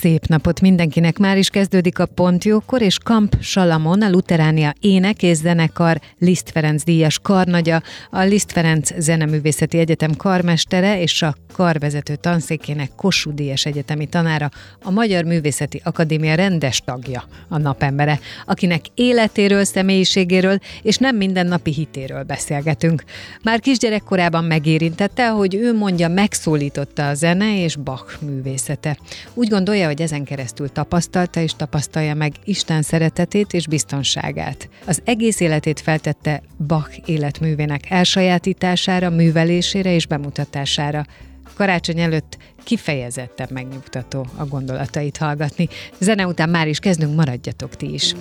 Szép napot mindenkinek! Már is kezdődik a Pontjókor, és Kamp Salamon, a Luteránia ének és zenekar Liszt Ferenc díjas karnagya, a Liszt Ferenc Zeneművészeti Egyetem karmestere és a karvezető tanszékének Kossuth díjas egyetemi tanára, a Magyar Művészeti Akadémia rendes tagja, a napembere, akinek életéről, személyiségéről és nem mindennapi hitéről beszélgetünk. Már kisgyerekkorában megérintette, hogy ő mondja, megszólította a zene és Bach művészete. Úgy gondolja, hogy ezen keresztül tapasztalta és tapasztalja meg Isten szeretetét és biztonságát. Az egész életét feltette Bach életművének elsajátítására, művelésére és bemutatására. Karácsony előtt kifejezetten megnyugtató a gondolatait hallgatni. Zene után már is kezdünk, maradjatok ti is.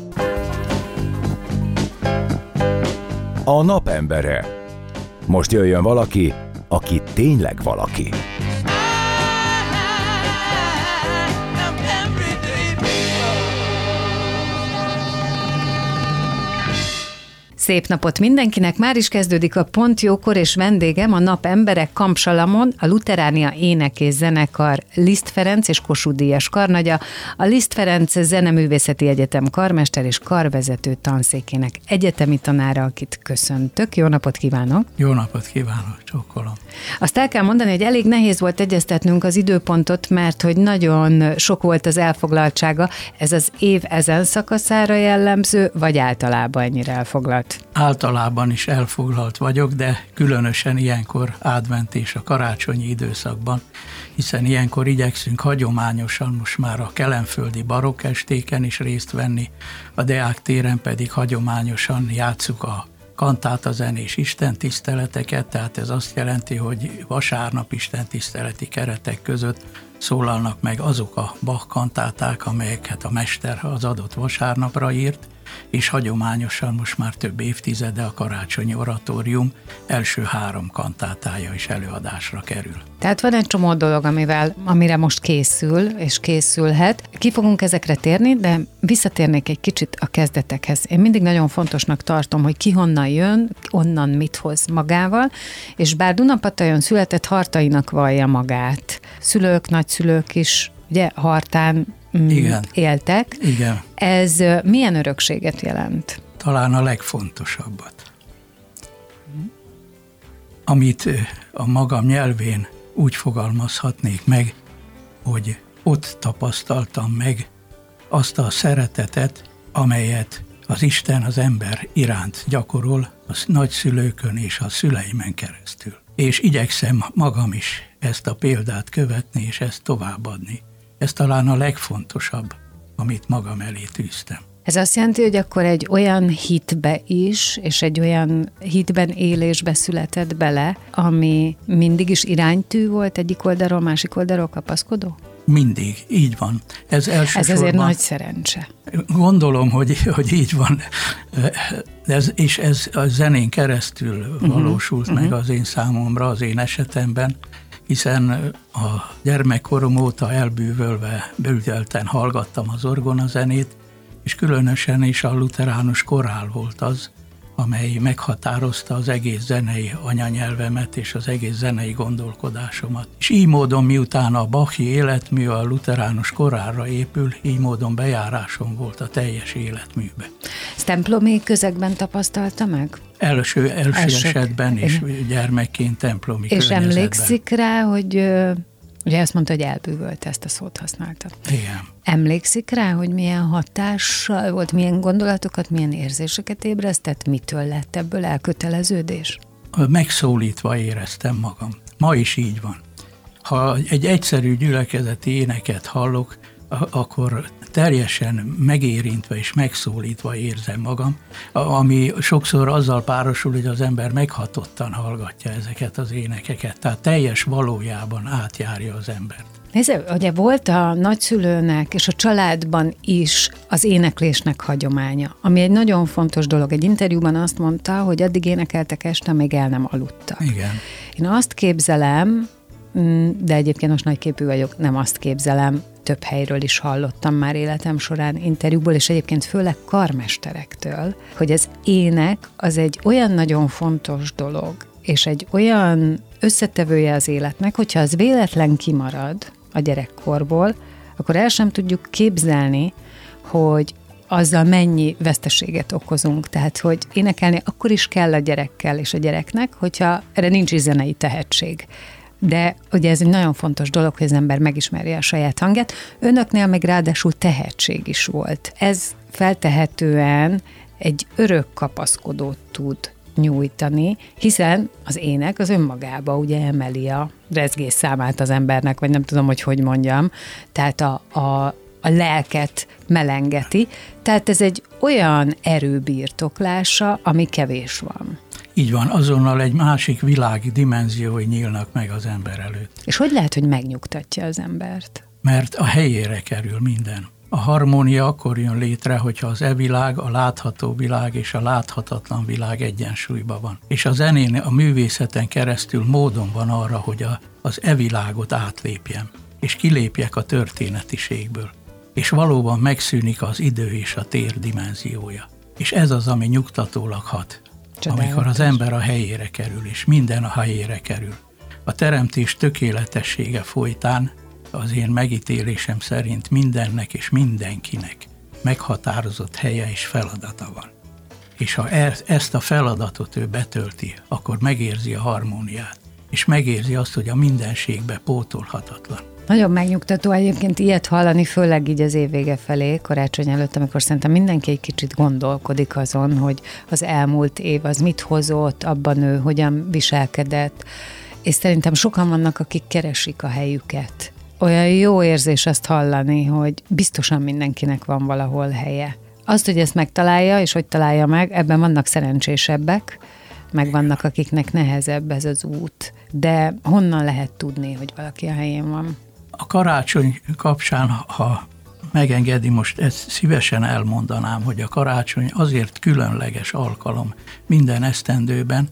A napembere. Most jöjjön valaki, aki tényleg valaki. Szép napot mindenkinek! Már is kezdődik a Pont Jókor, és vendégem a nap emberek Kampsalamon, a Luteránia ének és zenekar Liszt Ferenc és Kossuth Díjas karnagya, a Liszt Ferenc Zeneművészeti Egyetem karmester és karvezető tanszékének egyetemi tanára, akit köszöntök. Jó napot kívánok! Jó napot kívánok, csókolom! Azt el kell mondani, hogy elég nehéz volt egyeztetnünk az időpontot, mert hogy nagyon sok volt az elfoglaltsága. Ez az év ezen szakaszára jellemző, vagy általában ennyire elfoglalt? Általában is elfoglalt vagyok, de különösen ilyenkor advent és a karácsonyi időszakban, hiszen ilyenkor igyekszünk hagyományosan most már a kelenföldi barokkestéken is részt venni, a Deák téren pedig hagyományosan játsszuk a kantáta zenés istentiszteleteket, tehát ez azt jelenti, hogy vasárnap istentiszteleti keretek között szólalnak meg azok a Bach kantáták, amelyeket a mester az adott vasárnapra írt, és hagyományosan most már több évtizede a karácsonyi oratórium első három kantátája is előadásra kerül. Tehát van egy csomó dolog, amivel, amire most készül, és készülhet. Ki fogunk ezekre térni, de visszatérnék egy kicsit a kezdetekhez. Én mindig nagyon fontosnak tartom, hogy ki honnan jön, onnan mit hoz magával, és bár Dunapatajon született hartainak vallja magát. Szülők, nagyszülők is ugye Hartán Igen. éltek. Igen. Ez milyen örökséget jelent? Talán a legfontosabbat. Amit a magam nyelvén úgy fogalmazhatnék meg, hogy ott tapasztaltam meg azt a szeretetet, amelyet az Isten az ember iránt gyakorol a nagyszülőkön és a szüleimen keresztül. És igyekszem magam is ezt a példát követni és ezt továbbadni. Ez talán a legfontosabb, amit magam elé tűztem. Ez azt jelenti, hogy akkor egy olyan hitbe is, és egy olyan hitben élésbe született bele, ami mindig is iránytű volt egyik oldalról, másik oldalról kapaszkodó? Mindig, így van. Ez, Ez azért nagy szerencse. Gondolom, hogy, hogy így van. Ez, és ez a zenén keresztül uh-huh, valósult uh-huh. meg az én számomra, az én esetemben hiszen a gyermekkorom óta elbűvölve, bővdelten hallgattam az orgonazenét, és különösen is a luteránus korál volt az, amely meghatározta az egész zenei anyanyelvemet és az egész zenei gondolkodásomat. És így módon, miután a Bachi életmű a luteránus korálra épül, így módon bejárásom volt a teljes életműbe. Ezt templomi közegben tapasztalta meg? Első, első, első esetben és gyermekként templomi És emlékszik rá, hogy Ugye azt mondta, hogy elbűvölt ezt a szót használta. Igen. Emlékszik rá, hogy milyen hatással volt, milyen gondolatokat, milyen érzéseket ébresztett, mitől lett ebből elköteleződés? Megszólítva éreztem magam. Ma is így van. Ha egy egyszerű gyülekezeti éneket hallok, akkor teljesen megérintve és megszólítva érzem magam, ami sokszor azzal párosul, hogy az ember meghatottan hallgatja ezeket az énekeket, tehát teljes valójában átjárja az embert. Nézd, ugye volt a nagyszülőnek és a családban is az éneklésnek hagyománya, ami egy nagyon fontos dolog. Egy interjúban azt mondta, hogy addig énekeltek este, még el nem aludtak. Igen. Én azt képzelem, mm, de egyébként most nagyképű vagyok, nem azt képzelem, több helyről is hallottam már életem során interjúból, és egyébként főleg karmesterektől, hogy az ének az egy olyan nagyon fontos dolog, és egy olyan összetevője az életnek, hogyha az véletlen kimarad a gyerekkorból, akkor el sem tudjuk képzelni, hogy azzal mennyi veszteséget okozunk. Tehát, hogy énekelni akkor is kell a gyerekkel és a gyereknek, hogyha erre nincs zenei tehetség de ugye ez egy nagyon fontos dolog, hogy az ember megismerje a saját hangját. Önöknél meg ráadásul tehetség is volt. Ez feltehetően egy örök kapaszkodót tud nyújtani, hiszen az ének az önmagába ugye emeli a rezgés számát az embernek, vagy nem tudom, hogy hogy mondjam, tehát a, a, a lelket melengeti, tehát ez egy olyan erőbirtoklása, ami kevés van. Így van, azonnal egy másik világ dimenziói nyílnak meg az ember előtt. És hogy lehet, hogy megnyugtatja az embert? Mert a helyére kerül minden. A harmónia akkor jön létre, hogyha az e-világ, a látható világ és a láthatatlan világ egyensúlyban van. És a zenén, a művészeten keresztül módon van arra, hogy a, az e-világot átlépjem, és kilépjek a történetiségből. És valóban megszűnik az idő és a tér dimenziója. És ez az, ami nyugtatólag hat. Csodálatos. amikor az ember a helyére kerül, és minden a helyére kerül. A teremtés tökéletessége folytán az én megítélésem szerint mindennek és mindenkinek meghatározott helye és feladata van. És ha e- ezt a feladatot ő betölti, akkor megérzi a harmóniát, és megérzi azt, hogy a mindenségbe pótolhatatlan. Nagyon megnyugtató egyébként ilyet hallani, főleg így az év vége felé, karácsony előtt, amikor szerintem mindenki egy kicsit gondolkodik azon, hogy az elmúlt év az mit hozott, abban ő hogyan viselkedett, és szerintem sokan vannak, akik keresik a helyüket. Olyan jó érzés azt hallani, hogy biztosan mindenkinek van valahol helye. Azt, hogy ezt megtalálja, és hogy találja meg, ebben vannak szerencsésebbek, meg vannak, akiknek nehezebb ez az út. De honnan lehet tudni, hogy valaki a helyén van? A karácsony kapcsán, ha megengedi, most ezt szívesen elmondanám, hogy a karácsony azért különleges alkalom minden esztendőben,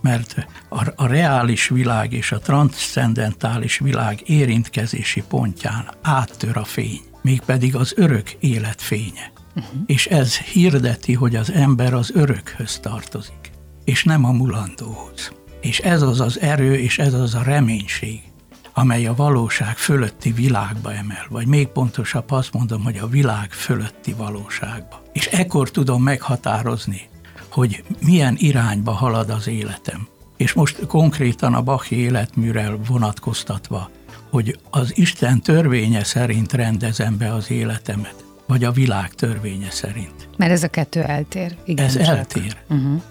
mert a, a reális világ és a transzcendentális világ érintkezési pontján áttör a fény, mégpedig az örök élet fénye. Uh-huh. És ez hirdeti, hogy az ember az örökhöz tartozik, és nem a mulandóhoz. És ez az az erő, és ez az a reménység, amely a valóság fölötti világba emel, vagy még pontosabb azt mondom, hogy a világ fölötti valóságba. És ekkor tudom meghatározni, hogy milyen irányba halad az életem. És most konkrétan a Bachi életműrel vonatkoztatva, hogy az Isten törvénye szerint rendezem be az életemet, vagy a világ törvénye szerint. Mert ez a kettő eltér. Igen, ez eltér. Uh-huh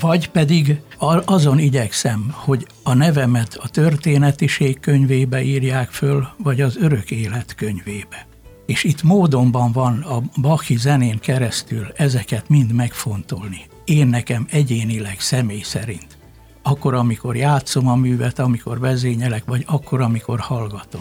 vagy pedig azon igyekszem, hogy a nevemet a történetiség könyvébe írják föl, vagy az örök élet könyvébe. És itt módonban van a Bachi zenén keresztül ezeket mind megfontolni. Én nekem egyénileg személy szerint. Akkor, amikor játszom a művet, amikor vezényelek, vagy akkor, amikor hallgatom.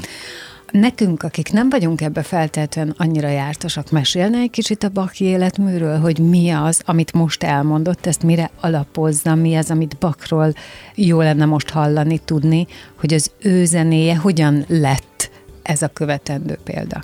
Nekünk, akik nem vagyunk ebbe feltétlenül annyira jártosak, mesélne egy kicsit a Bach életműről, hogy mi az, amit most elmondott, ezt mire alapozza, mi az, amit Bachról jó lenne most hallani, tudni, hogy az ő zenéje hogyan lett ez a követendő példa.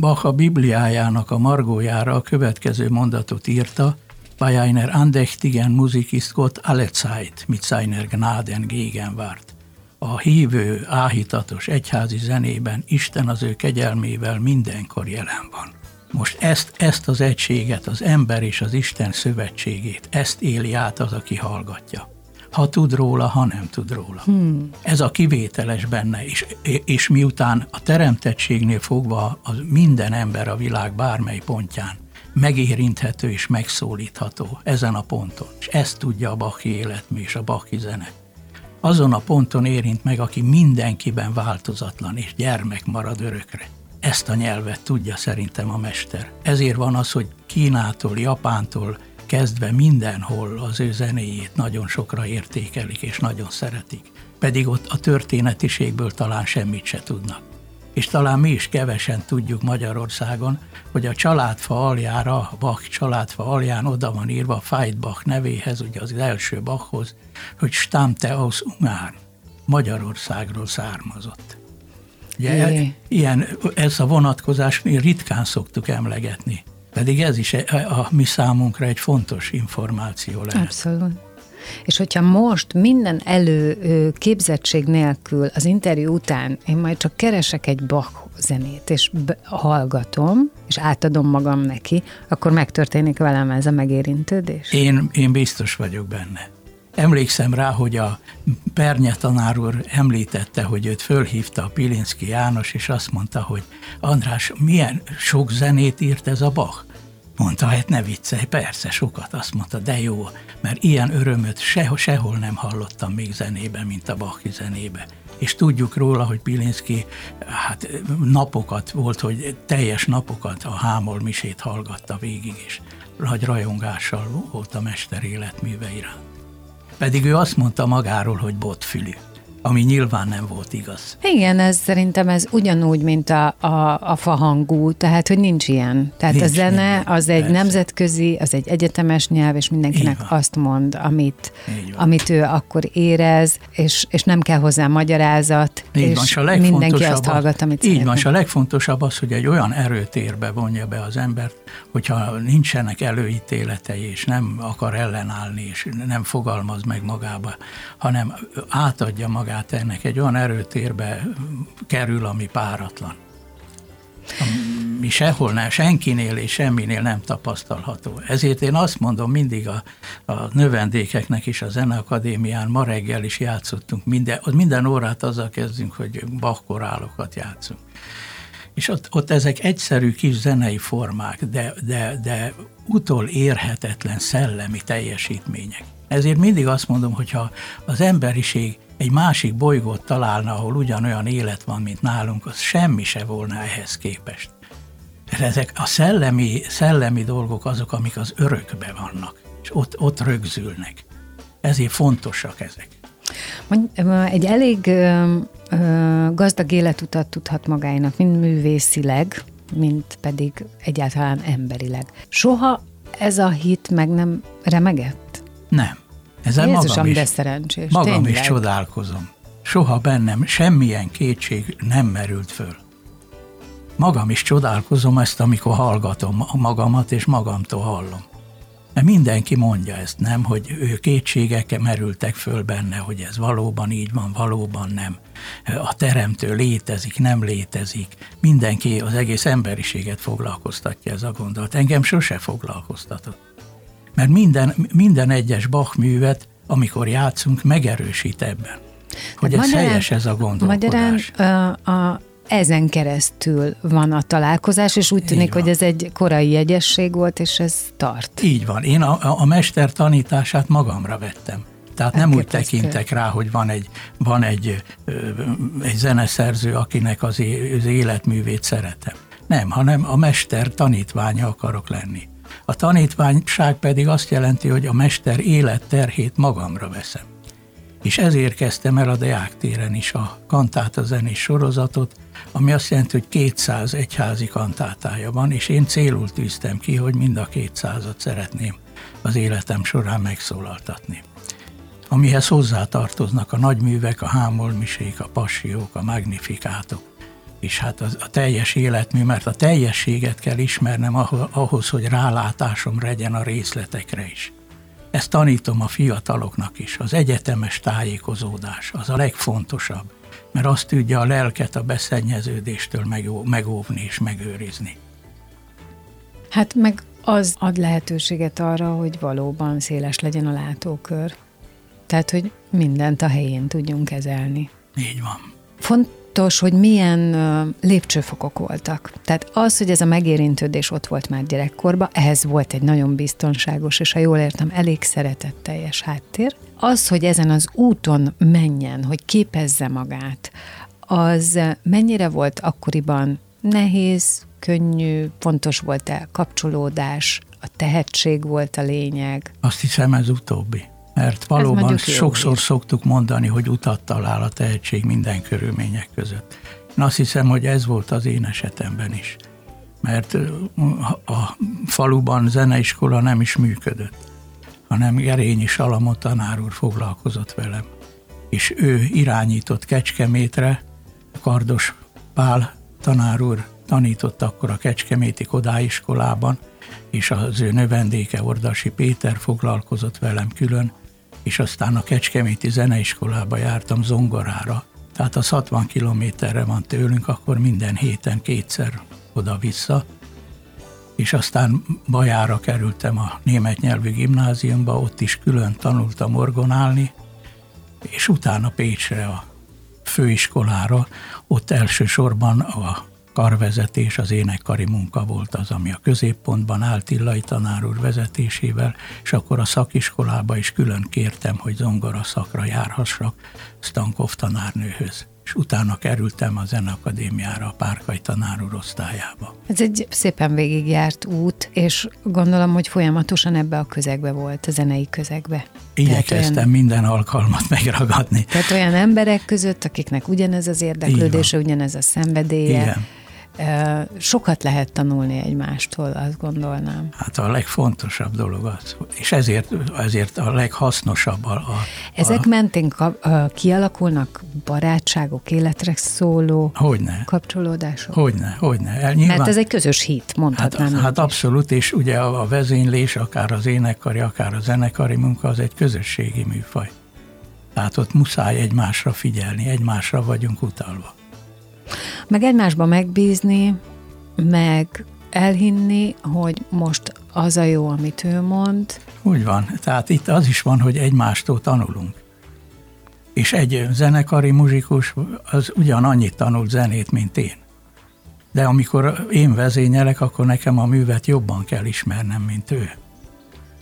Bach a Bibliájának a margójára a következő mondatot írta, Bei einer andächtigen Musik Gott alle Zeit mit seiner Gnaden gegenwart a hívő, áhítatos egyházi zenében Isten az ő kegyelmével mindenkor jelen van. Most ezt, ezt az egységet, az ember és az Isten szövetségét, ezt éli át az, aki hallgatja. Ha tud róla, ha nem tud róla. Hmm. Ez a kivételes benne, és, és miután a teremtettségnél fogva az minden ember a világ bármely pontján megérinthető és megszólítható ezen a ponton. És ezt tudja a Bachi életmű és a Bachi zene azon a ponton érint meg, aki mindenkiben változatlan és gyermek marad örökre. ezt a nyelvet tudja szerintem a mester. Ezért van az, hogy Kínától, Japántól kezdve mindenhol az ő zenéjét nagyon sokra értékelik és nagyon szeretik. Pedig ott a történetiségből talán semmit se tudnak. És talán mi is kevesen tudjuk Magyarországon, hogy a családfa aljára, a Bach családfa alján oda van írva Bach nevéhez, ugye az első Bachhoz, hogy Stammte aus Ungarn, Magyarországról származott. Ugye, e, ilyen, ez a vonatkozás ritkán szoktuk emlegetni. Pedig ez is a, e, a mi számunkra egy fontos információ lehet. Abszolút. És hogyha most minden elő képzettség nélkül az interjú után én majd csak keresek egy Bach zenét, és hallgatom, és átadom magam neki, akkor megtörténik velem ez a megérintődés? Én, én biztos vagyok benne. Emlékszem rá, hogy a Pernye tanár úr említette, hogy őt fölhívta a Pilinszki János, és azt mondta, hogy András, milyen sok zenét írt ez a Bach? Mondta, hát ne viccelj, persze, sokat. Azt mondta, de jó, mert ilyen örömöt sehol, sehol nem hallottam még zenében, mint a Bachi zenébe. És tudjuk róla, hogy Pilinszki hát napokat volt, hogy teljes napokat a Hámol misét hallgatta végig, és nagy rajongással volt a mester életműve. Pedig ő azt mondta magáról, hogy botfülű ami nyilván nem volt igaz. Igen, ez szerintem ez ugyanúgy, mint a, a, a fahangú, tehát hogy nincs ilyen. Tehát nincs, a zene nincs, az egy persze. nemzetközi, az egy egyetemes nyelv, és mindenkinek azt mond, amit, amit ő akkor érez, és, és nem kell hozzá magyarázat, így és, van, és mindenki azt hallgat, amit Így szeretne. van, és a legfontosabb az, hogy egy olyan erőtérbe vonja be az embert, hogyha nincsenek előítéletei, és nem akar ellenállni, és nem fogalmaz meg magába, hanem átadja magát ennek egy olyan erőtérbe kerül, ami páratlan. Mi sehol nem, senkinél és semminél nem tapasztalható. Ezért én azt mondom mindig a, a növendékeknek is a Zeneakadémián, ma reggel is játszottunk, minden, minden órát azzal kezdünk, hogy bakkorálokat játszunk. És ott, ott ezek egyszerű kis zenei formák, de, de, de utol érhetetlen szellemi teljesítmények. Ezért mindig azt mondom, hogyha az emberiség egy másik bolygót találna, ahol ugyanolyan élet van, mint nálunk, az semmi se volna ehhez képest. De ezek a szellemi, szellemi dolgok azok, amik az örökbe vannak, és ott, ott rögzülnek. Ezért fontosak ezek. Egy elég gazdag életutat tudhat magának, mind művészileg, mint pedig egyáltalán emberileg. Soha ez a hit meg nem remegett? Nem. Ezzel Jézus, magam, is, szerencsés, magam tényleg. is csodálkozom. Soha bennem semmilyen kétség nem merült föl. Magam is csodálkozom ezt, amikor hallgatom magamat, és magamtól hallom. Mert mindenki mondja ezt, nem, hogy ő kétségek merültek föl benne, hogy ez valóban így van, valóban nem. A teremtő létezik, nem létezik. Mindenki, az egész emberiséget foglalkoztatja ez a gondolat. Engem sose foglalkoztatott. Mert minden, minden egyes Bach művet, amikor játszunk, megerősít ebben. Hogy ez magyarán, helyes ez a gondolkodás. Magyarán a, a, ezen keresztül van a találkozás, és úgy tűnik, hogy ez egy korai jegyesség volt, és ez tart. Így van. Én a, a mester tanítását magamra vettem. Tehát nem úgy tekintek rá, hogy van egy, van egy, egy zeneszerző, akinek az, az életművét szeretem. Nem, hanem a mester tanítványa akarok lenni. A tanítványság pedig azt jelenti, hogy a mester életterhét magamra veszem. És ezért kezdtem el a Deák téren is a kantáta zenés sorozatot, ami azt jelenti, hogy 200 egyházi kantátája van, és én célul tűztem ki, hogy mind a 200-at szeretném az életem során megszólaltatni. Amihez hozzátartoznak a nagyművek, a hámolmisék, a passiók, a magnifikátok, és hát az, a teljes életmű, mert a teljességet kell ismernem ahhoz, hogy rálátásom legyen a részletekre is. Ezt tanítom a fiataloknak is. Az egyetemes tájékozódás az a legfontosabb, mert azt tudja a lelket a beszennyeződéstől megóvni és megőrizni. Hát meg az ad lehetőséget arra, hogy valóban széles legyen a látókör. Tehát, hogy mindent a helyén tudjunk kezelni. Így van. Font, fontos, hogy milyen lépcsőfokok voltak. Tehát az, hogy ez a megérintődés ott volt már gyerekkorban, ehhez volt egy nagyon biztonságos, és ha jól értem, elég szeretetteljes háttér. Az, hogy ezen az úton menjen, hogy képezze magát, az mennyire volt akkoriban nehéz, könnyű, fontos volt-e kapcsolódás, a tehetség volt a lényeg? Azt hiszem ez utóbbi. Mert valóban sokszor is. szoktuk mondani, hogy utat talál a tehetség minden körülmények között. Én azt hiszem, hogy ez volt az én esetemben is. Mert a faluban zeneiskola nem is működött, hanem Gerényi Salamot tanár úr foglalkozott velem. És ő irányított Kecskemétre, Kardos Pál tanár úr tanított akkor a Kecskeméti Kodáiskolában, és az ő növendéke Ordasi Péter foglalkozott velem külön, és aztán a Kecskeméti Zeneiskolába jártam zongorára, tehát az 60 kilométerre van tőlünk, akkor minden héten kétszer oda-vissza, és aztán Bajára kerültem a német nyelvű gimnáziumba, ott is külön tanultam orgonálni, és utána Pécsre a főiskolára, ott elsősorban a karvezetés, az énekkari munka volt az, ami a középpontban állt Illai tanár úr vezetésével, és akkor a szakiskolába is külön kértem, hogy zongora szakra járhassak Stankov tanárnőhöz és utána kerültem a Zeneakadémiára, a Párkai tanár úr osztályába. Ez egy szépen végigjárt út, és gondolom, hogy folyamatosan ebbe a közegbe volt, a zenei közegbe. Igyekeztem olyan, minden alkalmat megragadni. Tehát olyan emberek között, akiknek ugyanez az érdeklődése, ugyanez a szenvedélye. Igen sokat lehet tanulni egymástól, azt gondolnám. Hát a legfontosabb dolog az, és ezért, ezért a leghasznosabb a... a Ezek a, mentén kap, kialakulnak barátságok, életre szóló hogyne, kapcsolódások? Hogyne, hogyne. Nyilván, Mert ez egy közös hit, mondhatnám. Hát, hát abszolút, és ugye a, a vezénylés, akár az énekkari, akár a zenekari munka, az egy közösségi műfaj. Tehát ott muszáj egymásra figyelni, egymásra vagyunk utalva meg egymásba megbízni, meg elhinni, hogy most az a jó, amit ő mond. Úgy van. Tehát itt az is van, hogy egymástól tanulunk. És egy zenekari muzsikus az ugyanannyit tanult zenét, mint én. De amikor én vezényelek, akkor nekem a művet jobban kell ismernem, mint ő.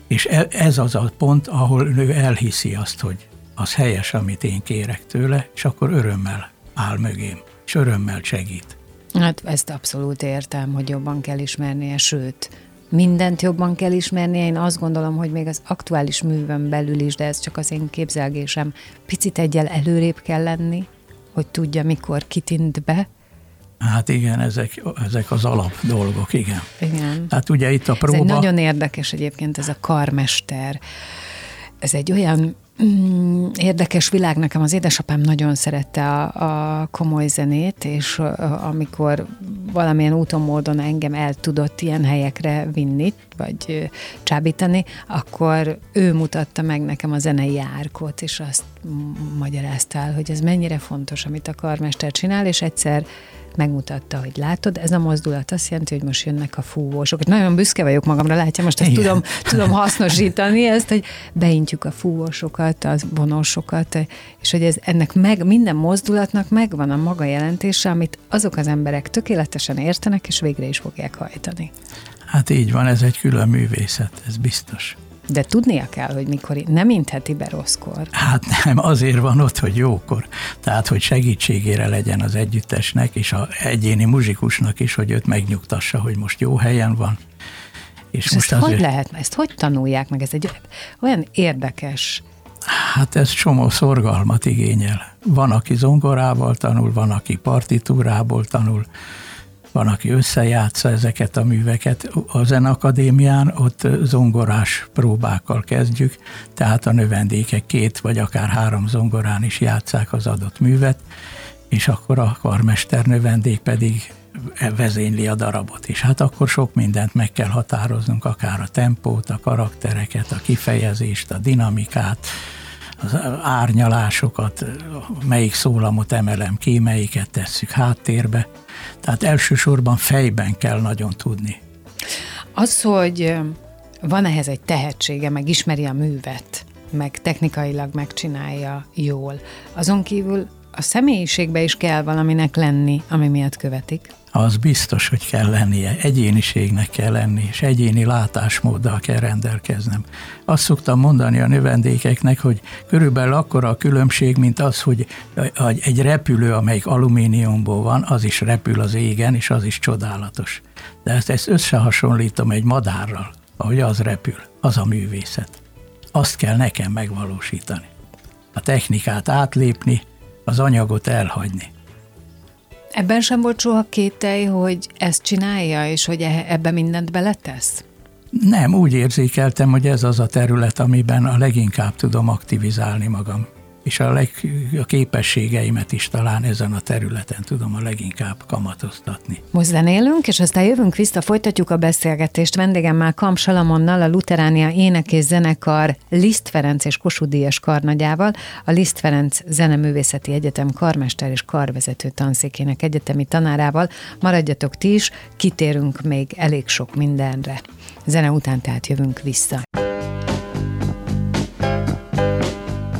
És e, ez az a pont, ahol ő elhiszi azt, hogy az helyes, amit én kérek tőle, és akkor örömmel áll mögém és örömmel segít. Hát ezt abszolút értem, hogy jobban kell ismernie, sőt, mindent jobban kell ismernie. Én azt gondolom, hogy még az aktuális művön belül is, de ez csak az én képzelgésem, picit egyel előrébb kell lenni, hogy tudja, mikor kitint be. Hát igen, ezek, ezek az alap dolgok, igen. Igen. Hát ugye itt a próba... Ez egy nagyon érdekes egyébként ez a karmester. Ez egy olyan érdekes világ, nekem az édesapám nagyon szerette a, a komoly zenét, és amikor valamilyen úton, módon engem el tudott ilyen helyekre vinni, vagy csábítani, akkor ő mutatta meg nekem a zenei árkot, és azt magyarázta el, hogy ez mennyire fontos, amit a karmester csinál, és egyszer megmutatta, hogy látod, ez a mozdulat azt jelenti, hogy most jönnek a fúvósok. Nagyon büszke vagyok magamra, látja, most ezt tudom, tudom hasznosítani, ezt, hogy beintjük a fúvósokat, a vonósokat, és hogy ez, ennek meg, minden mozdulatnak megvan a maga jelentése, amit azok az emberek tökéletesen értenek, és végre is fogják hajtani. Hát így van, ez egy külön művészet, ez biztos. De tudnia kell, hogy mikor nem intheti be rosszkor. Hát nem, azért van ott, hogy jókor. Tehát, hogy segítségére legyen az együttesnek, és a egyéni muzsikusnak is, hogy őt megnyugtassa, hogy most jó helyen van. És, és most ezt azért... hogy lehet, ezt hogy tanulják meg? Ez egy olyan érdekes Hát ez csomó szorgalmat igényel. Van, aki zongorával tanul, van, aki partitúrából tanul, van, aki összejátsza ezeket a műveket. A Zenakadémián ott zongorás próbákkal kezdjük, tehát a növendékek két vagy akár három zongorán is játszák az adott művet, és akkor a karmester növendék pedig vezényli a darabot is. Hát akkor sok mindent meg kell határoznunk, akár a tempót, a karaktereket, a kifejezést, a dinamikát, az árnyalásokat, melyik szólamot emelem ki, melyiket tesszük háttérbe. Tehát elsősorban fejben kell nagyon tudni. Az, hogy van ehhez egy tehetsége, meg ismeri a művet, meg technikailag megcsinálja jól. Azon kívül a személyiségbe is kell valaminek lenni, ami miatt követik. Az biztos, hogy kell lennie. Egyéniségnek kell lenni, és egyéni látásmóddal kell rendelkeznem. Azt szoktam mondani a növendékeknek, hogy körülbelül akkora a különbség, mint az, hogy egy repülő, amelyik alumíniumból van, az is repül az égen, és az is csodálatos. De ezt, ezt összehasonlítom egy madárral, ahogy az repül, az a művészet. Azt kell nekem megvalósítani. A technikát átlépni, az anyagot elhagyni. Ebben sem volt soha kételj, hogy ezt csinálja, és hogy e- ebbe mindent beletesz? Nem, úgy érzékeltem, hogy ez az a terület, amiben a leginkább tudom aktivizálni magam és a, leg, a képességeimet is talán ezen a területen tudom a leginkább kamatoztatni. Most zenélünk, és aztán jövünk vissza, folytatjuk a beszélgetést vendégemmel Kam Salamonnal, a Luteránia Ének és Zenekar Liszt Ferenc és Kossuth Díjas karnagyával, a Liszt Ferenc Zeneművészeti Egyetem karmester és karvezető tanszékének egyetemi tanárával. Maradjatok ti is, kitérünk még elég sok mindenre. Zene után tehát jövünk vissza.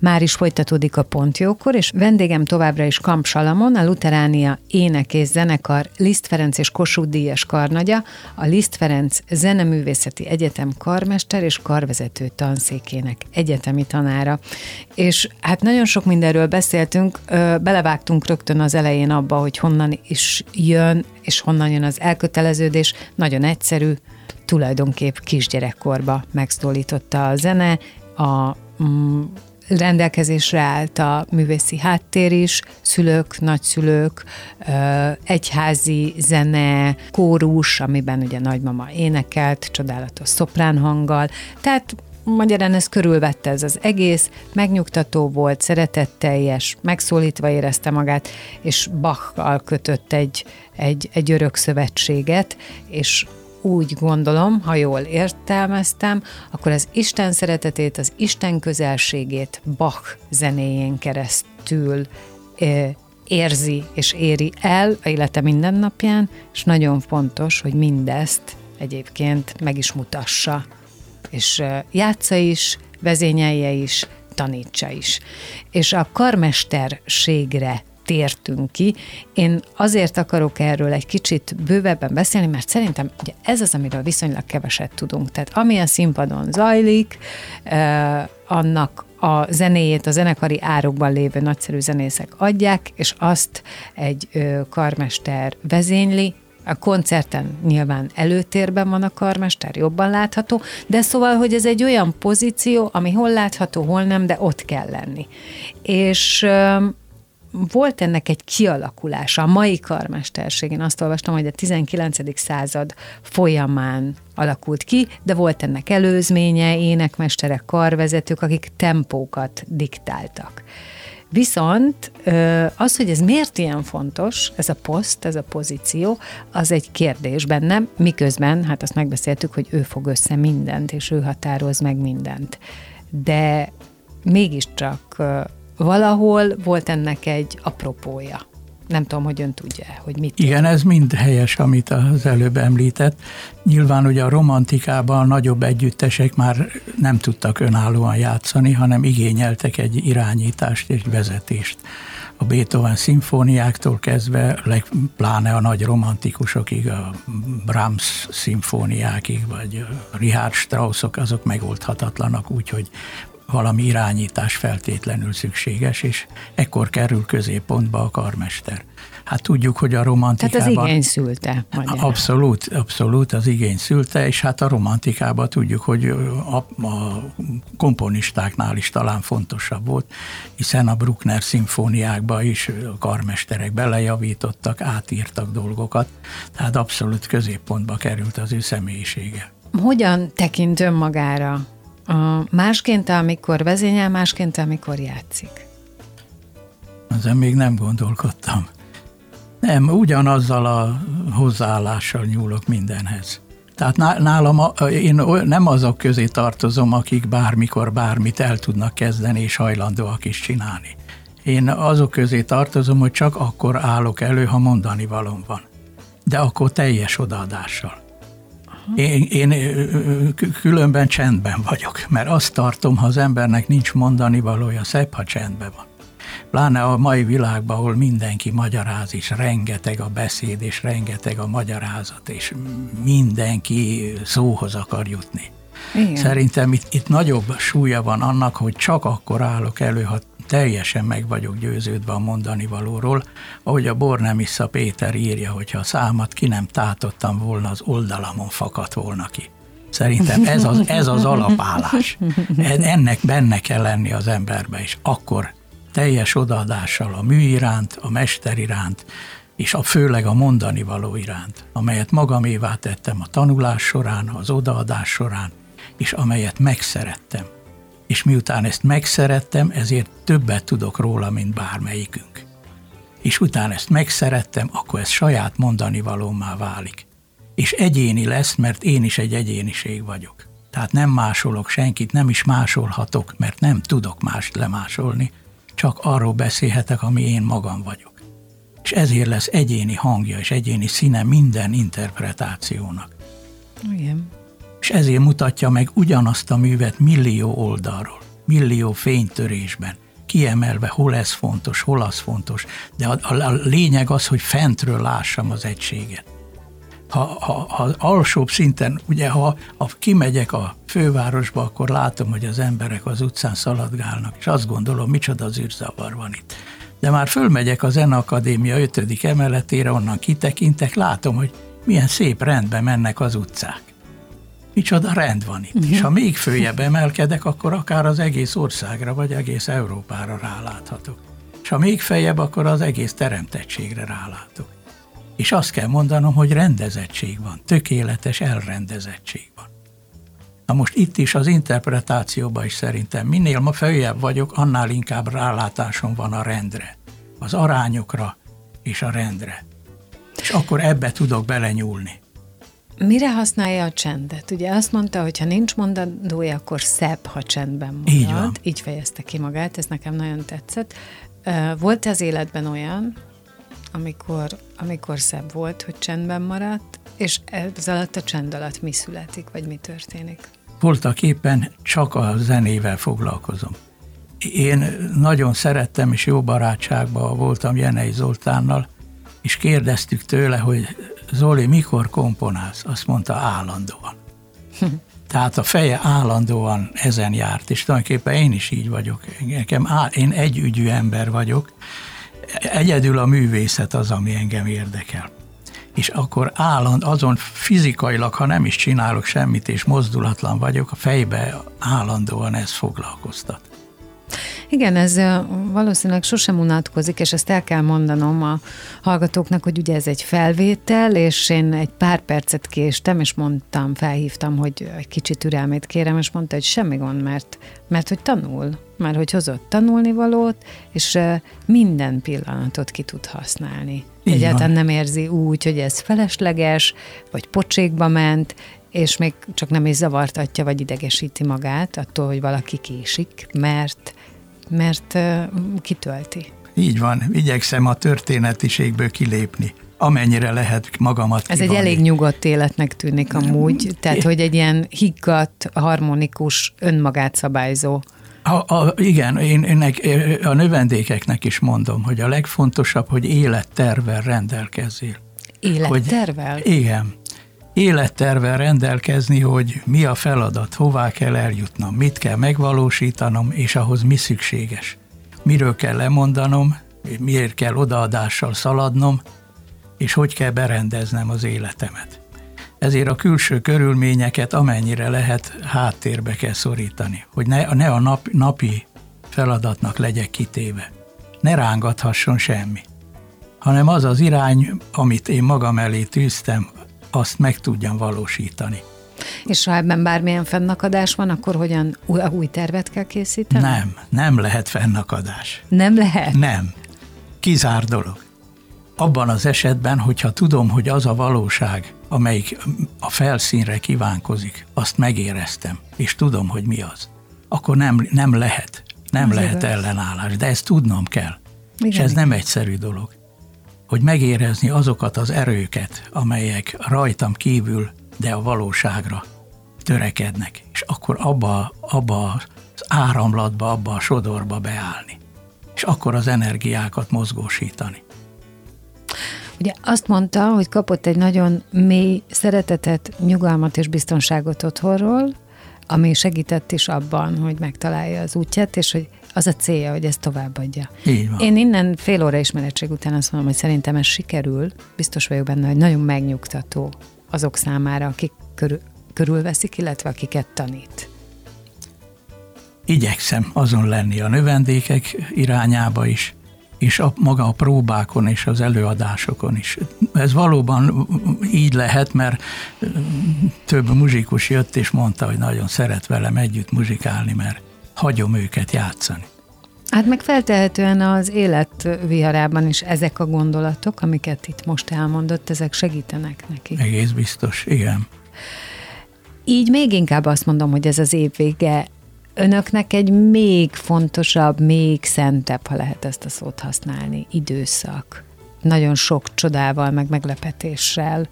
Már is folytatódik a pontjókor, és vendégem továbbra is Kamp Salamon, a Luteránia Ének és Zenekar Liszt Ferenc és Kossuth Díjas karnagya, a Liszt Ferenc Zeneművészeti Egyetem karmester és karvezető tanszékének egyetemi tanára. És hát nagyon sok mindenről beszéltünk, belevágtunk rögtön az elején abba, hogy honnan is jön, és honnan jön az elköteleződés. Nagyon egyszerű, tulajdonképp kisgyerekkorba megszólította a zene, a mm, rendelkezésre állt a művészi háttér is, szülők, nagyszülők, egyházi zene, kórus, amiben ugye nagymama énekelt, csodálatos szopránhanggal, tehát magyarán ez körülvette ez az egész, megnyugtató volt, szeretetteljes, megszólítva érezte magát, és Bach-kal kötött egy, egy, egy örök szövetséget, és úgy gondolom, ha jól értelmeztem, akkor az Isten szeretetét, az Isten közelségét Bach zenéjén keresztül érzi és éri el a élete mindennapján, és nagyon fontos, hogy mindezt egyébként meg is mutassa, és játsza is, vezényelje is, tanítsa is. És a karmesterségre tértünk ki. Én azért akarok erről egy kicsit bővebben beszélni, mert szerintem ugye ez az, amiről viszonylag keveset tudunk. Tehát ami a színpadon zajlik, annak a zenéjét a zenekari árokban lévő nagyszerű zenészek adják, és azt egy karmester vezényli, a koncerten nyilván előtérben van a karmester, jobban látható, de szóval, hogy ez egy olyan pozíció, ami hol látható, hol nem, de ott kell lenni. És volt ennek egy kialakulása a mai karmesterség. Én azt olvastam, hogy a 19. század folyamán alakult ki, de volt ennek előzménye, énekmesterek, karvezetők, akik tempókat diktáltak. Viszont az, hogy ez miért ilyen fontos, ez a poszt, ez a pozíció, az egy kérdés bennem, miközben, hát azt megbeszéltük, hogy ő fog össze mindent, és ő határoz meg mindent. De mégiscsak valahol volt ennek egy apropója. Nem tudom, hogy ön tudja, hogy mit. Igen, ez mind helyes, amit az előbb említett. Nyilván ugye a romantikában a nagyobb együttesek már nem tudtak önállóan játszani, hanem igényeltek egy irányítást és vezetést. A Beethoven szimfóniáktól kezdve, pláne a nagy romantikusokig, a Brahms szimfóniákig, vagy a Richard Straussok, azok megoldhatatlanak úgy, hogy valami irányítás feltétlenül szükséges, és ekkor kerül középpontba a karmester. Hát tudjuk, hogy a romantikában... Tehát az igény szülte. Magyarán. Abszolút, abszolút az igény szülte, és hát a romantikában tudjuk, hogy a, a komponistáknál is talán fontosabb volt, hiszen a Bruckner szimfóniákba is a karmesterek belejavítottak, átírtak dolgokat, tehát abszolút középpontba került az ő személyisége. Hogyan tekint önmagára másként, amikor vezényel, másként, amikor játszik. Ezen még nem gondolkodtam. Nem, ugyanazzal a hozzáállással nyúlok mindenhez. Tehát nálam, én nem azok közé tartozom, akik bármikor bármit el tudnak kezdeni, és hajlandóak is csinálni. Én azok közé tartozom, hogy csak akkor állok elő, ha mondani valom van de akkor teljes odaadással. Én, én különben csendben vagyok, mert azt tartom, ha az embernek nincs mondani valója, szebb, ha csendben van. Pláne a mai világban, ahol mindenki magyaráz, és rengeteg a beszéd, és rengeteg a magyarázat, és mindenki szóhoz akar jutni. Igen. Szerintem itt, itt nagyobb súlya van annak, hogy csak akkor állok elő, ha teljesen meg vagyok győződve a mondani valóról, ahogy a Bornemissza Péter írja, hogyha a számat ki nem tátottam volna, az oldalamon fakadt volna ki. Szerintem ez az, ez az alapállás. Ennek benne kell lenni az emberbe, és akkor teljes odaadással a mű iránt, a mester iránt, és a főleg a mondani való iránt, amelyet magamévá tettem a tanulás során, az odaadás során, és amelyet megszerettem. És miután ezt megszerettem, ezért többet tudok róla, mint bármelyikünk. És utána ezt megszerettem, akkor ez saját mondani valómá válik. És egyéni lesz, mert én is egy egyéniség vagyok. Tehát nem másolok senkit, nem is másolhatok, mert nem tudok mást lemásolni, csak arról beszélhetek, ami én magam vagyok. És ezért lesz egyéni hangja és egyéni színe minden interpretációnak. Igen. És ezért mutatja meg ugyanazt a művet millió oldalról, millió fénytörésben, kiemelve, hol ez fontos, hol az fontos, de a, a, a lényeg az, hogy fentről lássam az egységet. Ha, ha, ha alsóbb szinten, ugye ha, ha kimegyek a fővárosba, akkor látom, hogy az emberek az utcán szaladgálnak, és azt gondolom, micsoda az űrzavar van itt. De már fölmegyek a Zene Akadémia 5. emeletére, onnan kitekintek, látom, hogy milyen szép rendben mennek az utcák. Micsoda rend van itt. Uh-huh. És ha még följebb emelkedek, akkor akár az egész országra, vagy egész Európára ráláthatok. És ha még feljebb, akkor az egész teremtettségre rálátok. És azt kell mondanom, hogy rendezettség van, tökéletes elrendezettség van. Na most itt is az interpretációban is szerintem minél ma följebb vagyok, annál inkább rálátásom van a rendre, az arányokra és a rendre. És akkor ebbe tudok belenyúlni. Mire használja a csendet? Ugye azt mondta, hogy ha nincs mondandója, akkor szebb, ha csendben marad. Így, van. Így fejezte ki magát, ez nekem nagyon tetszett. Volt az életben olyan, amikor, amikor szebb volt, hogy csendben maradt, és ez alatt a csend alatt mi születik, vagy mi történik? Voltak éppen csak a zenével foglalkozom. Én nagyon szerettem, és jó barátságban voltam Jenei Zoltánnal, és kérdeztük tőle, hogy Zoli, mikor komponálsz? Azt mondta, állandóan. Tehát a feje állandóan ezen járt, és tulajdonképpen én is így vagyok. Nekem áll, én együgyű ember vagyok, egyedül a művészet az, ami engem érdekel. És akkor álland, azon fizikailag, ha nem is csinálok semmit, és mozdulatlan vagyok, a fejbe állandóan ez foglalkoztat. Igen, ez valószínűleg sosem unatkozik, és ezt el kell mondanom a hallgatóknak, hogy ugye ez egy felvétel, és én egy pár percet késtem, és mondtam, felhívtam, hogy egy kicsit türelmét kérem, és mondta, hogy semmi gond, mert, mert hogy tanul, mert hogy hozott tanulnivalót, és minden pillanatot ki tud használni. Így Egyáltalán van. nem érzi úgy, hogy ez felesleges, vagy pocsékba ment, és még csak nem is zavartatja, vagy idegesíti magát attól, hogy valaki késik, mert mert kitölti. Így van, igyekszem a történetiségből kilépni amennyire lehet magamat Ez egy elég nyugodt életnek tűnik amúgy, tehát hogy egy ilyen higgadt, harmonikus, önmagát szabályzó. A, a, igen, én, ennek, a növendékeknek is mondom, hogy a legfontosabb, hogy élettervel rendelkezzél. Élettervel? Hogy, igen élettervel rendelkezni, hogy mi a feladat, hová kell eljutnom, mit kell megvalósítanom, és ahhoz mi szükséges. Miről kell lemondanom, miért kell odaadással szaladnom, és hogy kell berendeznem az életemet. Ezért a külső körülményeket amennyire lehet háttérbe kell szorítani, hogy ne, ne a nap, napi feladatnak legyek kitéve. Ne rángathasson semmi hanem az az irány, amit én magam elé tűztem, azt meg tudjam valósítani. És ha ebben bármilyen fennakadás van, akkor hogyan új, új tervet kell készíteni? Nem, nem lehet fennakadás. Nem lehet? Nem. Kizár dolog. Abban az esetben, hogyha tudom, hogy az a valóság, amelyik a felszínre kívánkozik, azt megéreztem, és tudom, hogy mi az, akkor nem, nem lehet, nem az lehet igaz. ellenállás, de ezt tudnom kell. Igen, és ez igen. nem egyszerű dolog. Hogy megérezni azokat az erőket, amelyek rajtam kívül, de a valóságra törekednek, és akkor abba, abba az áramlatba, abba a sodorba beállni, és akkor az energiákat mozgósítani. Ugye azt mondta, hogy kapott egy nagyon mély szeretetet, nyugalmat és biztonságot otthonról, ami segített is abban, hogy megtalálja az útját, és hogy az a célja, hogy ezt továbbadja. Így van. Én innen fél óra ismeretség után azt mondom, hogy szerintem ez sikerül, biztos vagyok benne, hogy nagyon megnyugtató azok számára, akik körül, körülveszik, illetve akiket tanít. Igyekszem azon lenni a növendékek irányába is, és a, maga a próbákon és az előadásokon is. Ez valóban így lehet, mert több muzsikus jött és mondta, hogy nagyon szeret velem együtt muzsikálni, mert hagyom őket játszani. Hát meg feltehetően az élet viharában is ezek a gondolatok, amiket itt most elmondott, ezek segítenek neki. Egész biztos, igen. Így még inkább azt mondom, hogy ez az év vége önöknek egy még fontosabb, még szentebb, ha lehet ezt a szót használni, időszak. Nagyon sok csodával, meg meglepetéssel.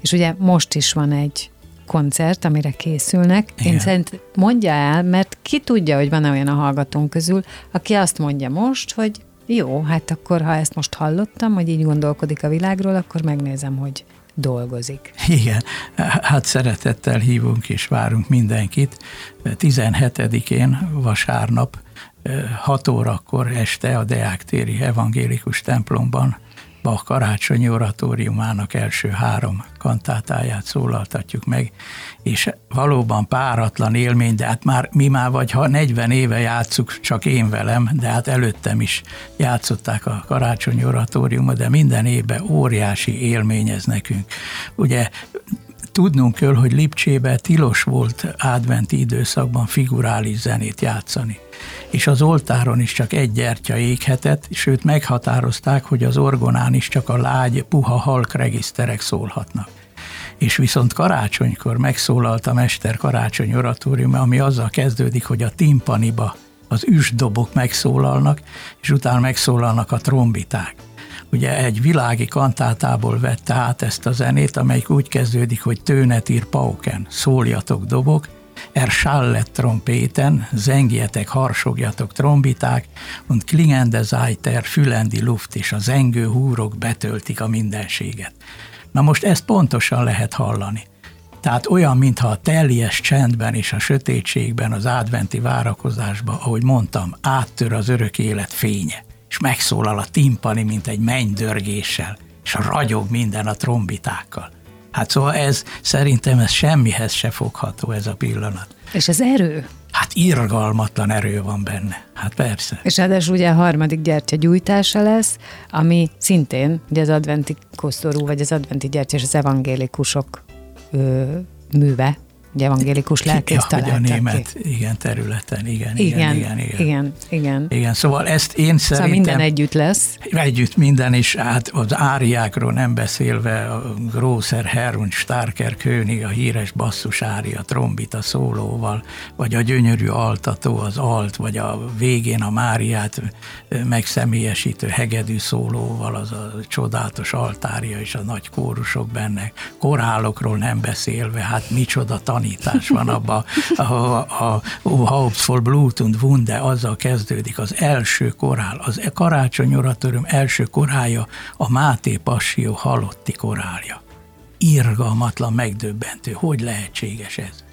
És ugye most is van egy koncert, amire készülnek. Igen. Én szerint mondja el, mert ki tudja, hogy van olyan a hallgatónk közül, aki azt mondja most, hogy jó, hát akkor ha ezt most hallottam, hogy így gondolkodik a világról, akkor megnézem, hogy dolgozik. Igen, hát szeretettel hívunk és várunk mindenkit. 17-én vasárnap 6 órakor este a Deák téri evangélikus templomban Bach karácsonyi oratóriumának első három kantátáját szólaltatjuk meg, és valóban páratlan élmény, de hát már mi már vagy ha 40 éve játszuk, csak én velem, de hát előttem is játszották a karácsonyi oratóriumot, de minden évben óriási élmény ez nekünk. Ugye tudnunk kell, hogy Lipcsébe tilos volt adventi időszakban figurális zenét játszani és az oltáron is csak egy gyertya éghetett, sőt meghatározták, hogy az orgonán is csak a lágy, puha halk regiszterek szólhatnak. És viszont karácsonykor megszólalt a Mester karácsony oratórium, ami azzal kezdődik, hogy a timpaniba az üsdobok megszólalnak, és utána megszólalnak a trombiták ugye egy világi kantátából vette át ezt a zenét, amelyik úgy kezdődik, hogy tőnet ír pauken, szóljatok dobok, er schallet trompeten, zengjetek, harsogjatok trombiták, und klingende Zeiter, fülendi luft, és a zengő húrok betöltik a mindenséget. Na most ezt pontosan lehet hallani. Tehát olyan, mintha a teljes csendben és a sötétségben, az adventi várakozásban, ahogy mondtam, áttör az örök élet fénye, és megszólal a timpani, mint egy mennydörgéssel, és ragyog minden a trombitákkal. Hát szóval ez szerintem ez semmihez se fogható ez a pillanat. És ez erő? Hát irgalmatlan erő van benne. Hát persze. És ráadásul ugye a harmadik gyertya gyújtása lesz, ami szintén ugye az adventi kosztorú, vagy az adventi gyertya és az evangélikusok ö, műve, egy evangélikus lelkész ja, a német, ki. igen, területen, igen, igen, igen, igen, igen. Igen, igen. igen szóval ezt én szerintem... Szóval minden együtt lesz. Együtt minden, és hát az áriákról nem beszélve, a Grosser, Herrn, Starker, König, a híres basszus ária, trombita szólóval, vagy a gyönyörű altató, az alt, vagy a végén a Máriát megszemélyesítő hegedű szólóval, az a csodálatos altária és a nagy kórusok benne, korálokról nem beszélve, hát micsoda tan tanítás van abban, a, a, a Blut und Wunde, azzal kezdődik az első korál, az karácsony oratöröm első korája, a Máté Passió halotti korálja. Irgalmatlan, megdöbbentő, hogy lehetséges ez?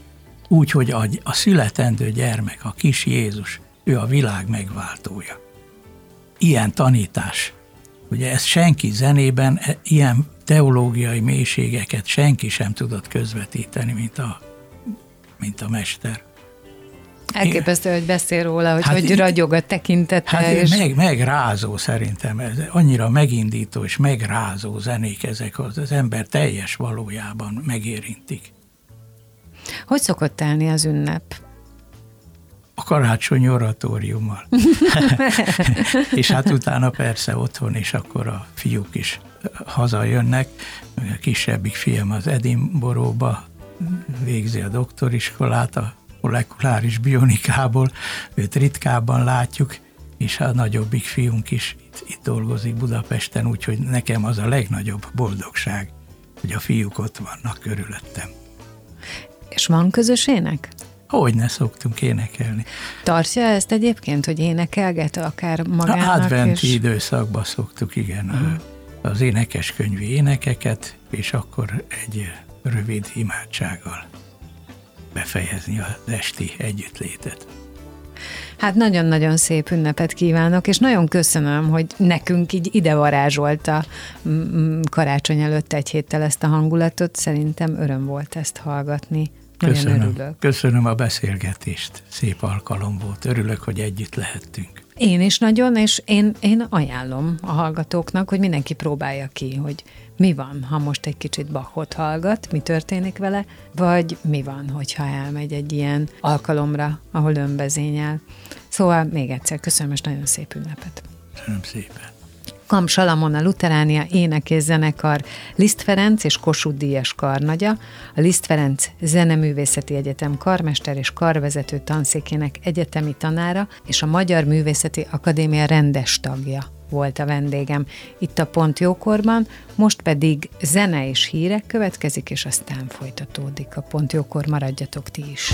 Úgy, hogy a, a születendő gyermek, a kis Jézus, ő a világ megváltója. Ilyen tanítás, ugye ez senki zenében, e, ilyen teológiai mélységeket senki sem tudott közvetíteni, mint a mint a mester. Elképesztő, hogy beszél róla, hogy hát, hogy ragyog a tekintete. Hát és... meg, megrázó szerintem, ez annyira megindító és megrázó zenék ezek, az, az ember teljes valójában megérintik. Hogy szokott telni az ünnep? A karácsony oratóriummal. és hát utána persze otthon, és akkor a fiúk is hazajönnek. A kisebbik fiam az Edinboróba végzi a doktoriskolát a molekuláris bionikából, őt ritkában látjuk, és a nagyobbik fiunk is itt, itt dolgozik Budapesten, úgyhogy nekem az a legnagyobb boldogság, hogy a fiúk ott vannak körülöttem. És van közös ének? Hogy ne szoktunk énekelni. Tartja ezt egyébként, hogy énekelget akár magának? Adventi és... időszakban szoktuk, igen, uh-huh. az énekeskönyvi énekeket, és akkor egy rövid imádsággal befejezni az esti együttlétet. Hát nagyon-nagyon szép ünnepet kívánok, és nagyon köszönöm, hogy nekünk így ide varázsolta karácsony előtt egy héttel ezt a hangulatot. Szerintem öröm volt ezt hallgatni. Nagyon köszönöm, örülök. Köszönöm a beszélgetést. Szép alkalom volt. Örülök, hogy együtt lehettünk. Én is nagyon, és én, én ajánlom a hallgatóknak, hogy mindenki próbálja ki, hogy mi van, ha most egy kicsit Bachot hallgat, mi történik vele, vagy mi van, hogyha elmegy egy ilyen alkalomra, ahol önbezényel. Szóval még egyszer köszönöm, és nagyon szép ünnepet. Köszönöm szépen. Kam Salamon a Luteránia énekés zenekar Liszt Ferenc és Kossuth Díjas karnagya, a Liszt Ferenc Zeneművészeti Egyetem karmester és karvezető tanszékének egyetemi tanára és a Magyar Művészeti Akadémia rendes tagja volt a vendégem. Itt a Pont Jókorban, most pedig zene és hírek következik, és aztán folytatódik a Pont Jókor, maradjatok ti is.